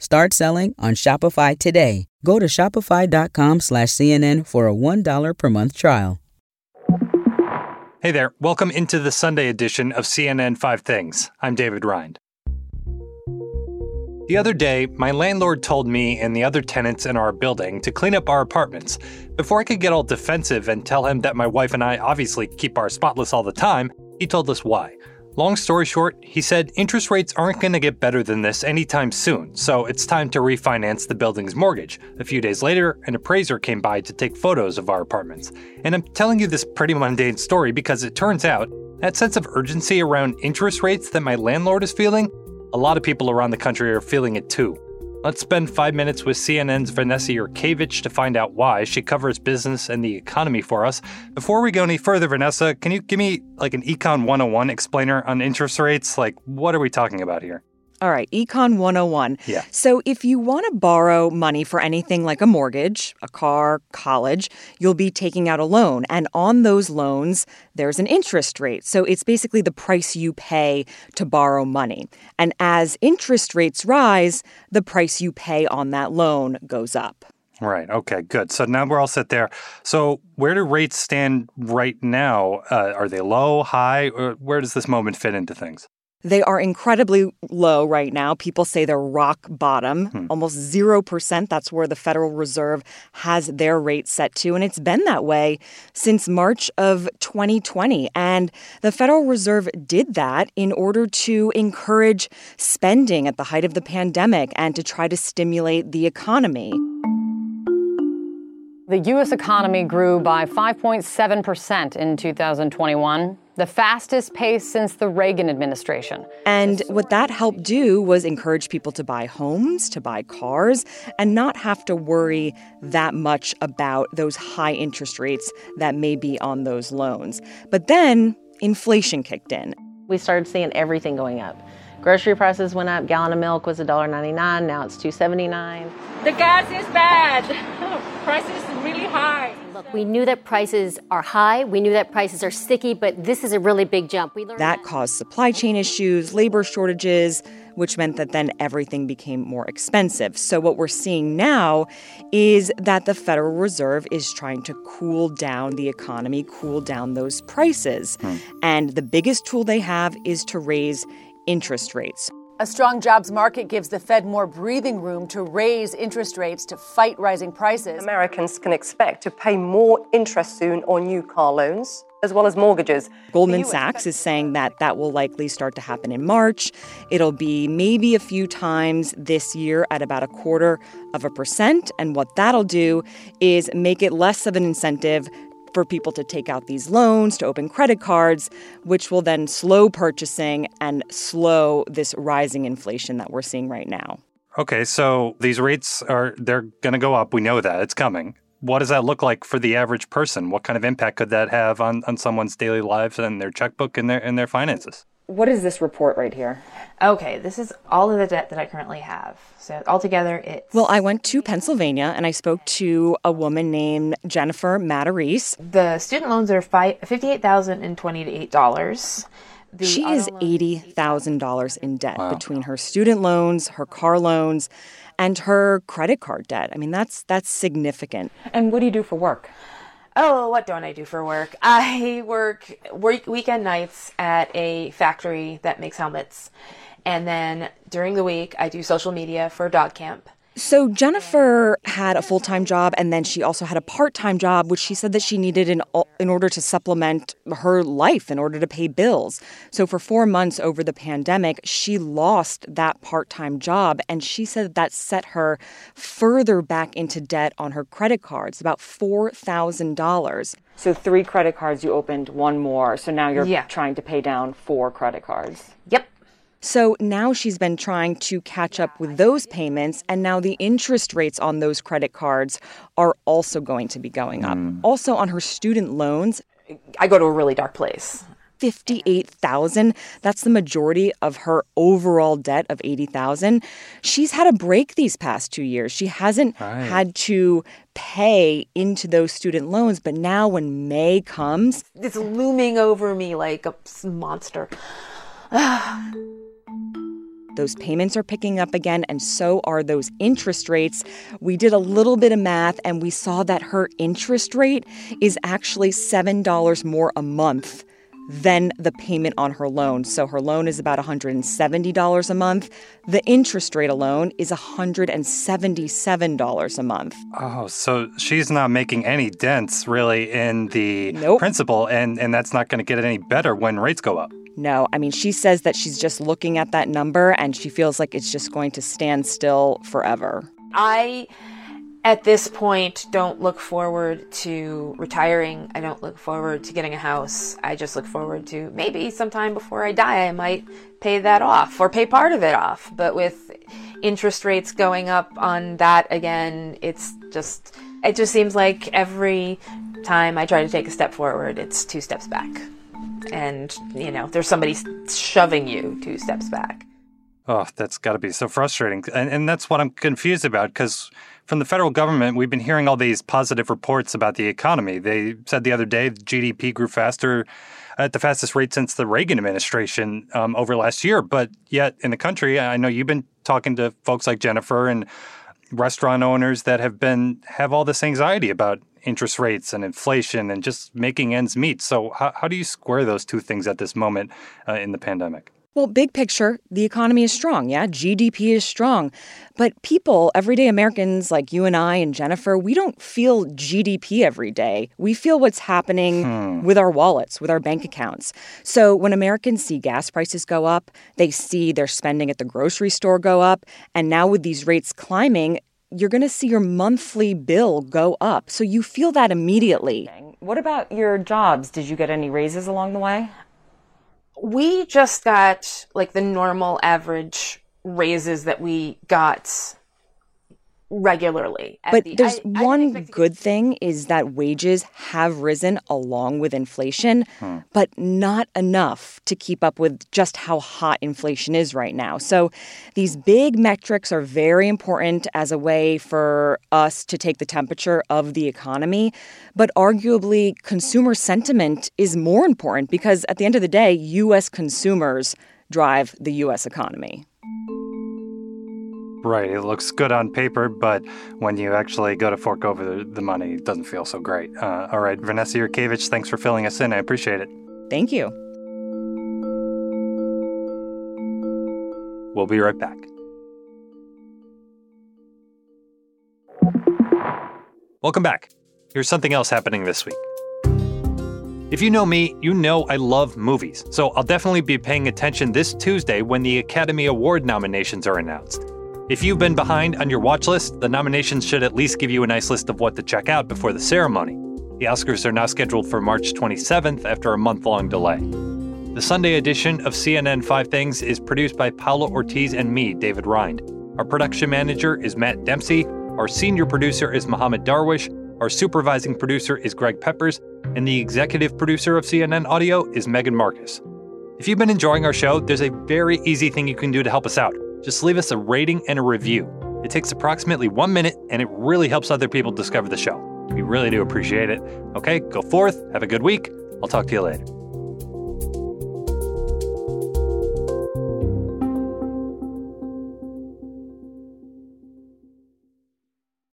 Start selling on Shopify today. Go to shopify.com slash CNN for a $1 per month trial. Hey there, welcome into the Sunday edition of CNN Five Things. I'm David Rind. The other day, my landlord told me and the other tenants in our building to clean up our apartments. Before I could get all defensive and tell him that my wife and I obviously keep our spotless all the time, he told us why. Long story short, he said interest rates aren't going to get better than this anytime soon, so it's time to refinance the building's mortgage. A few days later, an appraiser came by to take photos of our apartments. And I'm telling you this pretty mundane story because it turns out that sense of urgency around interest rates that my landlord is feeling, a lot of people around the country are feeling it too. Let's spend five minutes with CNN's Vanessa Yurkevich to find out why. She covers business and the economy for us. Before we go any further, Vanessa, can you give me like an Econ 101 explainer on interest rates? Like, what are we talking about here? All right, Econ 101. Yeah. So if you want to borrow money for anything like a mortgage, a car, college, you'll be taking out a loan. And on those loans, there's an interest rate. So it's basically the price you pay to borrow money. And as interest rates rise, the price you pay on that loan goes up. Right. Okay. Good. So now we're all set there. So where do rates stand right now? Uh, are they low, high, or where does this moment fit into things? They are incredibly low right now. People say they're rock bottom, hmm. almost 0%. That's where the Federal Reserve has their rate set to. And it's been that way since March of 2020. And the Federal Reserve did that in order to encourage spending at the height of the pandemic and to try to stimulate the economy. The U.S. economy grew by 5.7% in 2021 the fastest pace since the Reagan administration. And what that helped do was encourage people to buy homes, to buy cars, and not have to worry that much about those high interest rates that may be on those loans. But then inflation kicked in. We started seeing everything going up. Grocery prices went up. Gallon of milk was $1.99. Now it's $2.79. The gas is bad. prices really high. Look, we knew that prices are high. We knew that prices are sticky, but this is a really big jump. We learned that, that caused supply chain issues, labor shortages, which meant that then everything became more expensive. So what we're seeing now is that the Federal Reserve is trying to cool down the economy, cool down those prices. Hmm. And the biggest tool they have is to raise interest rates. A strong jobs market gives the Fed more breathing room to raise interest rates to fight rising prices. Americans can expect to pay more interest soon on new car loans as well as mortgages. Goldman Sachs is saying that that will likely start to happen in March. It'll be maybe a few times this year at about a quarter of a percent. And what that'll do is make it less of an incentive for people to take out these loans, to open credit cards, which will then slow purchasing and slow this rising inflation that we're seeing right now. Okay, so these rates are they're going to go up. We know that. It's coming. What does that look like for the average person? What kind of impact could that have on, on someone's daily lives and their checkbook and their and their finances? What is this report right here? Okay, this is all of the debt that I currently have. So altogether, it's. Well, I went to Pennsylvania and I spoke to a woman named Jennifer Matarese. The student loans are fifty-eight thousand and twenty-eight dollars. She is eighty thousand dollars in debt wow. between her student loans, her car loans, and her credit card debt. I mean, that's that's significant. And what do you do for work? Oh, what don't I do for work? I work, work weekend nights at a factory that makes helmets. And then during the week, I do social media for dog camp. So Jennifer had a full-time job and then she also had a part-time job which she said that she needed in in order to supplement her life in order to pay bills. So for 4 months over the pandemic, she lost that part-time job and she said that set her further back into debt on her credit cards, about $4,000. So three credit cards you opened, one more. So now you're yeah. trying to pay down four credit cards. Yep. So now she's been trying to catch up with those payments, and now the interest rates on those credit cards are also going to be going up. Mm. Also, on her student loans, I go to a really dark place. 58,000. That's the majority of her overall debt of 80,000. She's had a break these past 2 years. She hasn't right. had to pay into those student loans, but now when May comes, it's looming over me like a monster. Those payments are picking up again, and so are those interest rates. We did a little bit of math and we saw that her interest rate is actually $7 more a month than the payment on her loan. So her loan is about $170 a month. The interest rate alone is $177 a month. Oh, so she's not making any dents really in the Nope. principal, and, and that's not going to get any better when rates go up. No, I mean, she says that she's just looking at that number and she feels like it's just going to stand still forever. I, at this point, don't look forward to retiring. I don't look forward to getting a house. I just look forward to maybe sometime before I die, I might pay that off or pay part of it off. But with interest rates going up on that again, it's just, it just seems like every time I try to take a step forward, it's two steps back. And, you know, there's somebody shoving you two steps back. Oh, that's got to be so frustrating. And, and that's what I'm confused about because from the federal government, we've been hearing all these positive reports about the economy. They said the other day GDP grew faster at the fastest rate since the Reagan administration um, over last year. But yet in the country, I know you've been talking to folks like Jennifer and restaurant owners that have been have all this anxiety about interest rates and inflation and just making ends meet. So how, how do you square those two things at this moment uh, in the pandemic? Well, big picture, the economy is strong. Yeah, GDP is strong. But people, everyday Americans like you and I and Jennifer, we don't feel GDP every day. We feel what's happening hmm. with our wallets, with our bank accounts. So when Americans see gas prices go up, they see their spending at the grocery store go up. And now with these rates climbing, you're going to see your monthly bill go up. So you feel that immediately. What about your jobs? Did you get any raises along the way? We just got like the normal average raises that we got regularly. But the- there's I- I one expect to- good thing is that wages have risen along with inflation, but not enough to keep up with just how hot inflation is right now. So these big metrics are very important as a way for us to take the temperature of the economy, but arguably consumer sentiment is more important because at the end of the day, US consumers drive the US economy. Right. It looks good on paper, but when you actually go to fork over the, the money, it doesn't feel so great. Uh, all right, Vanessa Yurkevich, thanks for filling us in. I appreciate it. Thank you. We'll be right back. Welcome back. Here's something else happening this week. If you know me, you know I love movies, so I'll definitely be paying attention this Tuesday when the Academy Award nominations are announced. If you've been behind on your watch list, the nominations should at least give you a nice list of what to check out before the ceremony. The Oscars are now scheduled for March 27th after a month long delay. The Sunday edition of CNN 5 Things is produced by Paula Ortiz and me, David Rind. Our production manager is Matt Dempsey. Our senior producer is Mohammed Darwish. Our supervising producer is Greg Peppers. And the executive producer of CNN Audio is Megan Marcus. If you've been enjoying our show, there's a very easy thing you can do to help us out. Just leave us a rating and a review. It takes approximately one minute and it really helps other people discover the show. We really do appreciate it. Okay, go forth, have a good week. I'll talk to you later.